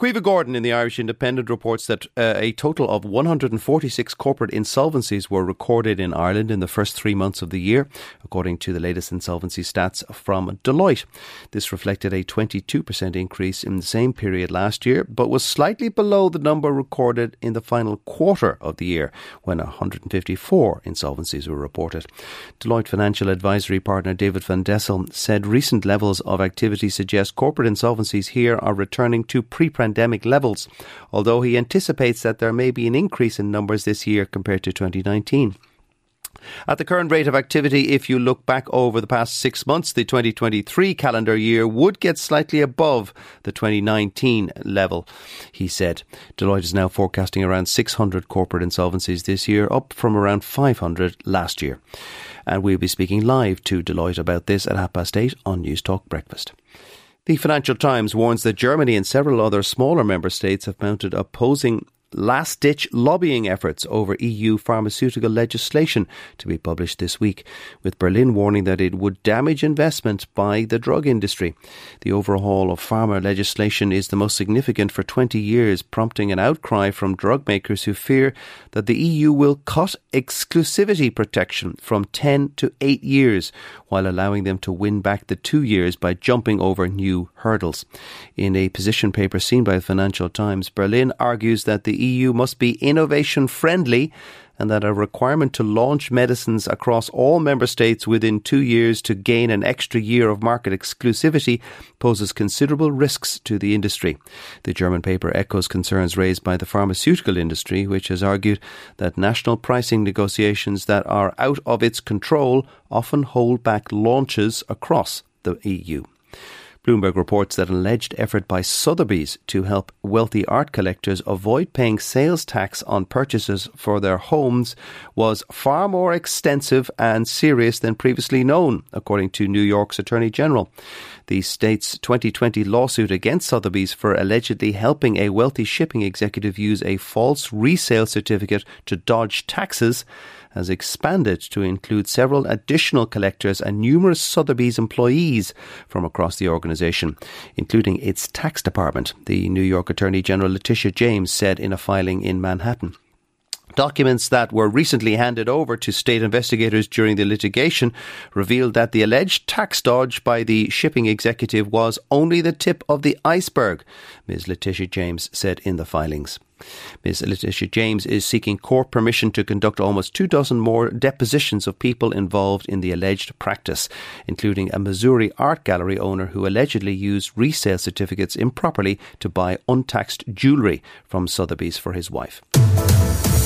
Caoimhe Gordon in the Irish Independent reports that uh, a total of 146 corporate insolvencies were recorded in Ireland in the first three months of the year, according to the latest insolvency stats from Deloitte. This reflected a 22% increase in the same period last year, but was slightly below the number recorded in the final quarter of the year, when 154 insolvencies were reported. Deloitte financial advisory partner David Van Dessel said recent levels of activity suggest corporate insolvencies here are returning to pre pandemic levels, although he anticipates that there may be an increase in numbers this year compared to 2019. At the current rate of activity, if you look back over the past six months, the 2023 calendar year would get slightly above the 2019 level, he said. Deloitte is now forecasting around 600 corporate insolvencies this year, up from around 500 last year. And we'll be speaking live to Deloitte about this at half past eight on News Talk Breakfast. The Financial Times warns that Germany and several other smaller member states have mounted opposing last ditch lobbying efforts over EU pharmaceutical legislation to be published this week, with Berlin warning that it would damage investment by the drug industry. The overhaul of pharma legislation is the most significant for 20 years, prompting an outcry from drug makers who fear that the EU will cut exclusivity protection from 10 to 8 years, while allowing them to win back the two years by jumping over new hurdles. In a position paper seen by the Financial Times, Berlin argues that the EU must be innovation friendly and that a requirement to launch medicines across all member states within two years to gain an extra year of market exclusivity poses considerable risks to the industry. The German paper echoes concerns raised by the pharmaceutical industry, which has argued that national pricing negotiations that are out of its control often hold back launches across the EU. Bloomberg reports that an alleged effort by Sotheby's to help wealthy art collectors avoid paying sales tax on purchases for their homes was far more extensive and serious than previously known, according to New York's Attorney General. The state's 2020 lawsuit against Sotheby's for allegedly helping a wealthy shipping executive use a false resale certificate to dodge taxes has expanded to include several additional collectors and numerous Sotheby's employees from across the organisation, including its tax department, the New York Attorney General Letitia James said in a filing in Manhattan. Documents that were recently handed over to state investigators during the litigation revealed that the alleged tax dodge by the shipping executive was only the tip of the iceberg, Ms. Letitia James said in the filings. Ms. Letitia James is seeking court permission to conduct almost two dozen more depositions of people involved in the alleged practice, including a Missouri art gallery owner who allegedly used resale certificates improperly to buy untaxed jewellery from Sotheby's for his wife.